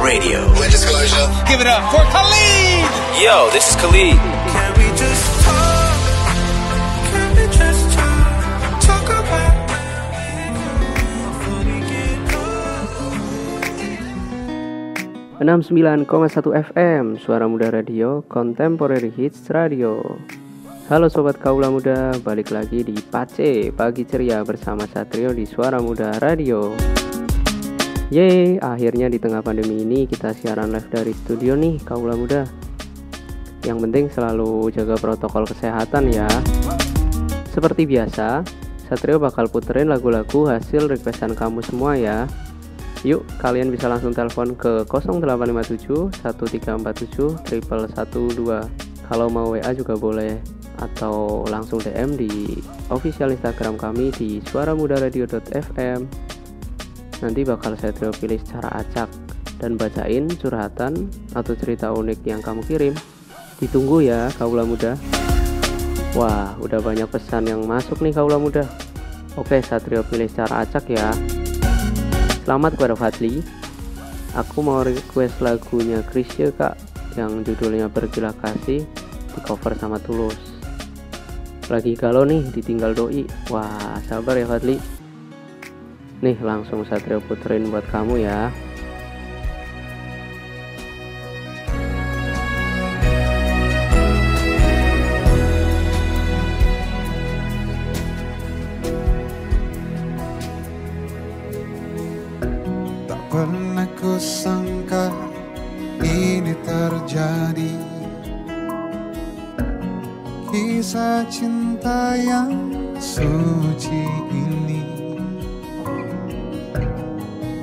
Radio. With disclosure. Give it up for Khalid. Yo, this is Khalid. Can we just talk? Can we just talk? Talk about we get old. 69,1 FM Suara Muda Radio Contemporary Hits Radio Halo Sobat Kaula Muda Balik lagi di Pace Pagi Ceria bersama Satrio di Suara Muda Radio Yeay, akhirnya di tengah pandemi ini kita siaran live dari studio nih Kaula Muda Yang penting selalu jaga protokol kesehatan ya Seperti biasa, Satrio bakal puterin lagu-lagu hasil requestan kamu semua ya Yuk, kalian bisa langsung telepon ke 0857 1347 112. Kalau mau WA juga boleh atau langsung DM di official Instagram kami di suaramudaradio.fm. Nanti bakal saya terus pilih secara acak dan bacain curhatan atau cerita unik yang kamu kirim. Ditunggu ya, kaula muda. Wah, udah banyak pesan yang masuk nih kaula muda. Oke, Satrio pilih secara acak ya. Selamat kepada Fadli. Aku mau request lagunya Krisya kak yang judulnya Bergila Kasih di cover sama Tulus. Lagi galau nih ditinggal doi. Wah sabar ya Fadli. Nih langsung Satrio puterin buat kamu ya.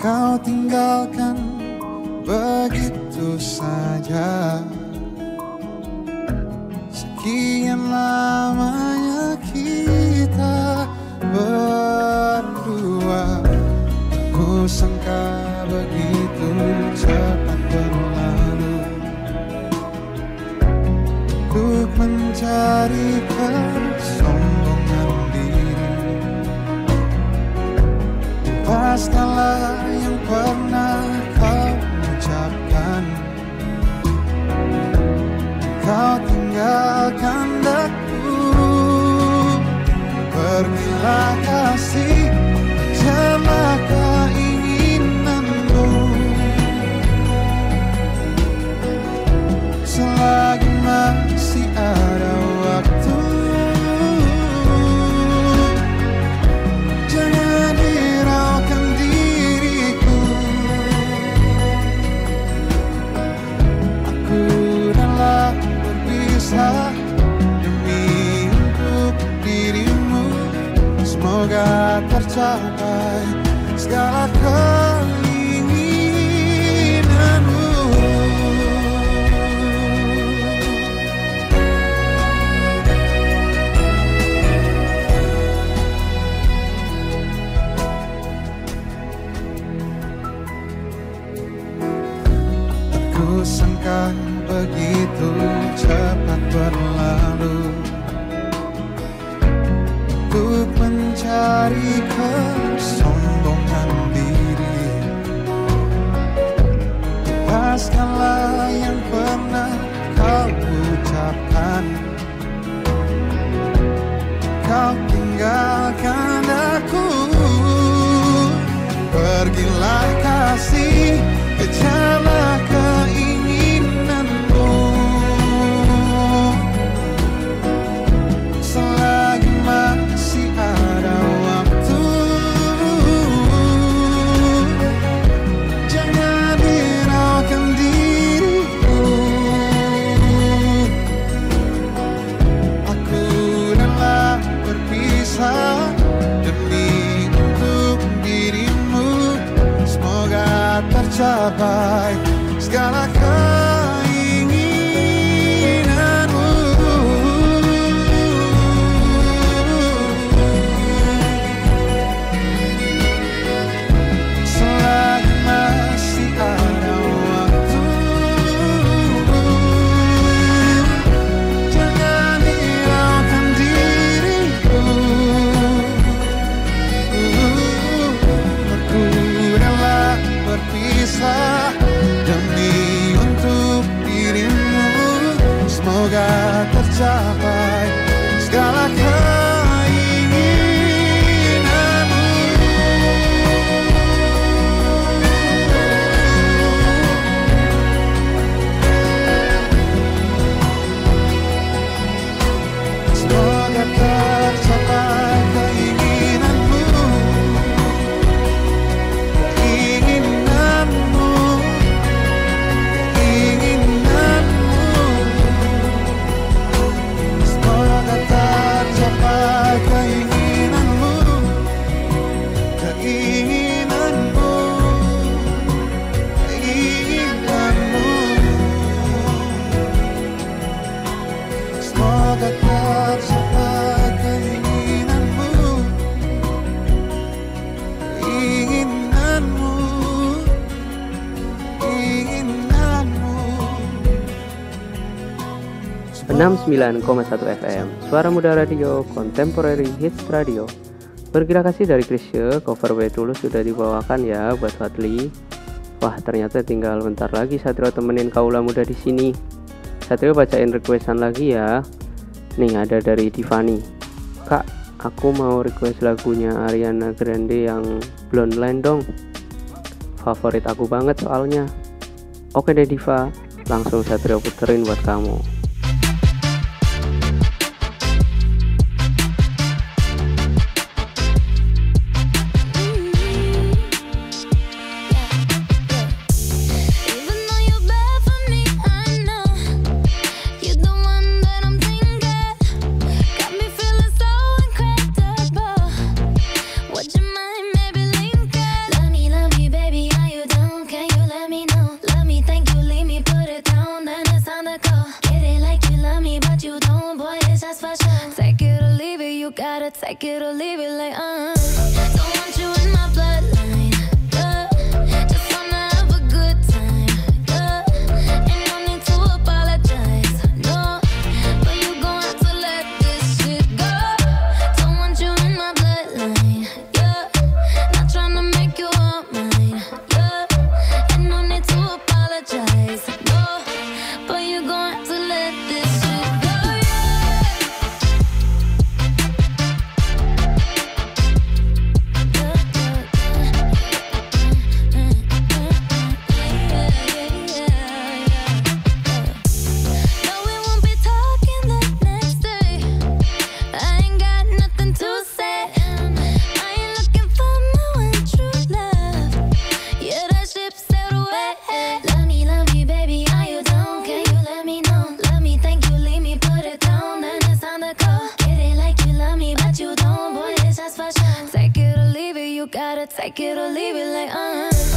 Kau tinggalkan begitu saja. Sekian lamanya kita berdua. Ku sangka begitu cepat berlalu. Untuk mencari kesombongan see the time. 69,1 FM Suara Muda Radio Contemporary Hits Radio. Bergerak kasih dari Krisye Cover by Tulus sudah dibawakan ya buat Fadli. Wah ternyata tinggal bentar lagi Satrio temenin kaula muda di sini. Satrio bacain requestan lagi ya. Nih ada dari Tiffany. Kak aku mau request lagunya Ariana Grande yang Blonde Line dong. Favorit aku banget soalnya. Oke deh Diva, langsung Satrio puterin buat kamu. it or leave it. Take it or leave it like uh -huh.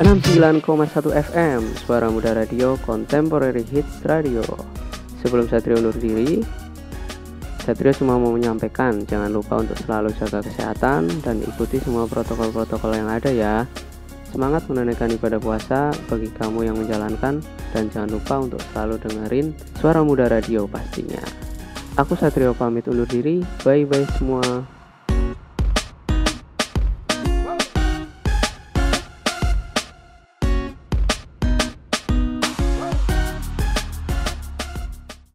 69,1 FM Suara Muda Radio Contemporary Hits Radio. Sebelum Satrio undur diri Satrio cuma mau menyampaikan Jangan lupa untuk selalu jaga kesehatan Dan ikuti semua protokol-protokol yang ada ya. Semangat menunaikan ibadah puasa Bagi kamu yang menjalankan Dan jangan lupa untuk selalu dengerin Suara Muda Radio pastinya. Aku Satrio pamit undur diri. Bye-bye semua.